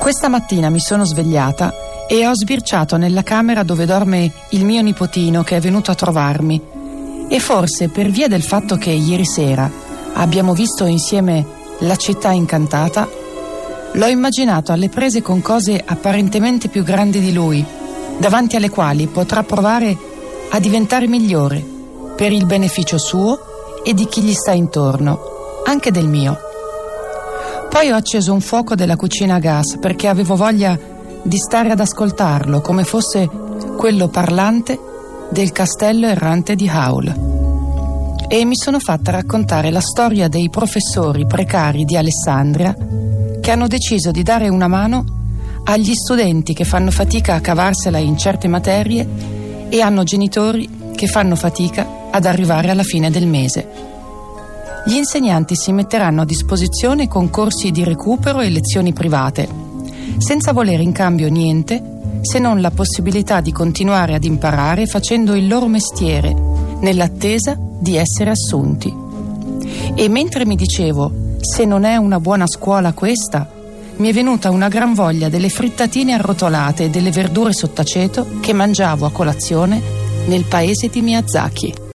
Questa mattina mi sono svegliata e ho sbirciato nella camera dove dorme il mio nipotino che è venuto a trovarmi. E forse per via del fatto che ieri sera abbiamo visto insieme la città incantata, l'ho immaginato alle prese con cose apparentemente più grandi di lui, davanti alle quali potrà provare a diventare migliore per il beneficio suo e di chi gli sta intorno, anche del mio. Poi ho acceso un fuoco della cucina a gas perché avevo voglia di stare ad ascoltarlo come fosse quello parlante del castello errante di Haul. E mi sono fatta raccontare la storia dei professori precari di Alessandria che hanno deciso di dare una mano agli studenti che fanno fatica a cavarsela in certe materie e hanno genitori che fanno fatica ad arrivare alla fine del mese. Gli insegnanti si metteranno a disposizione con corsi di recupero e lezioni private, senza volere in cambio niente se non la possibilità di continuare ad imparare facendo il loro mestiere, nell'attesa di essere assunti. E mentre mi dicevo, se non è una buona scuola questa, mi è venuta una gran voglia delle frittatine arrotolate e delle verdure sottaceto che mangiavo a colazione nel paese di Miyazaki.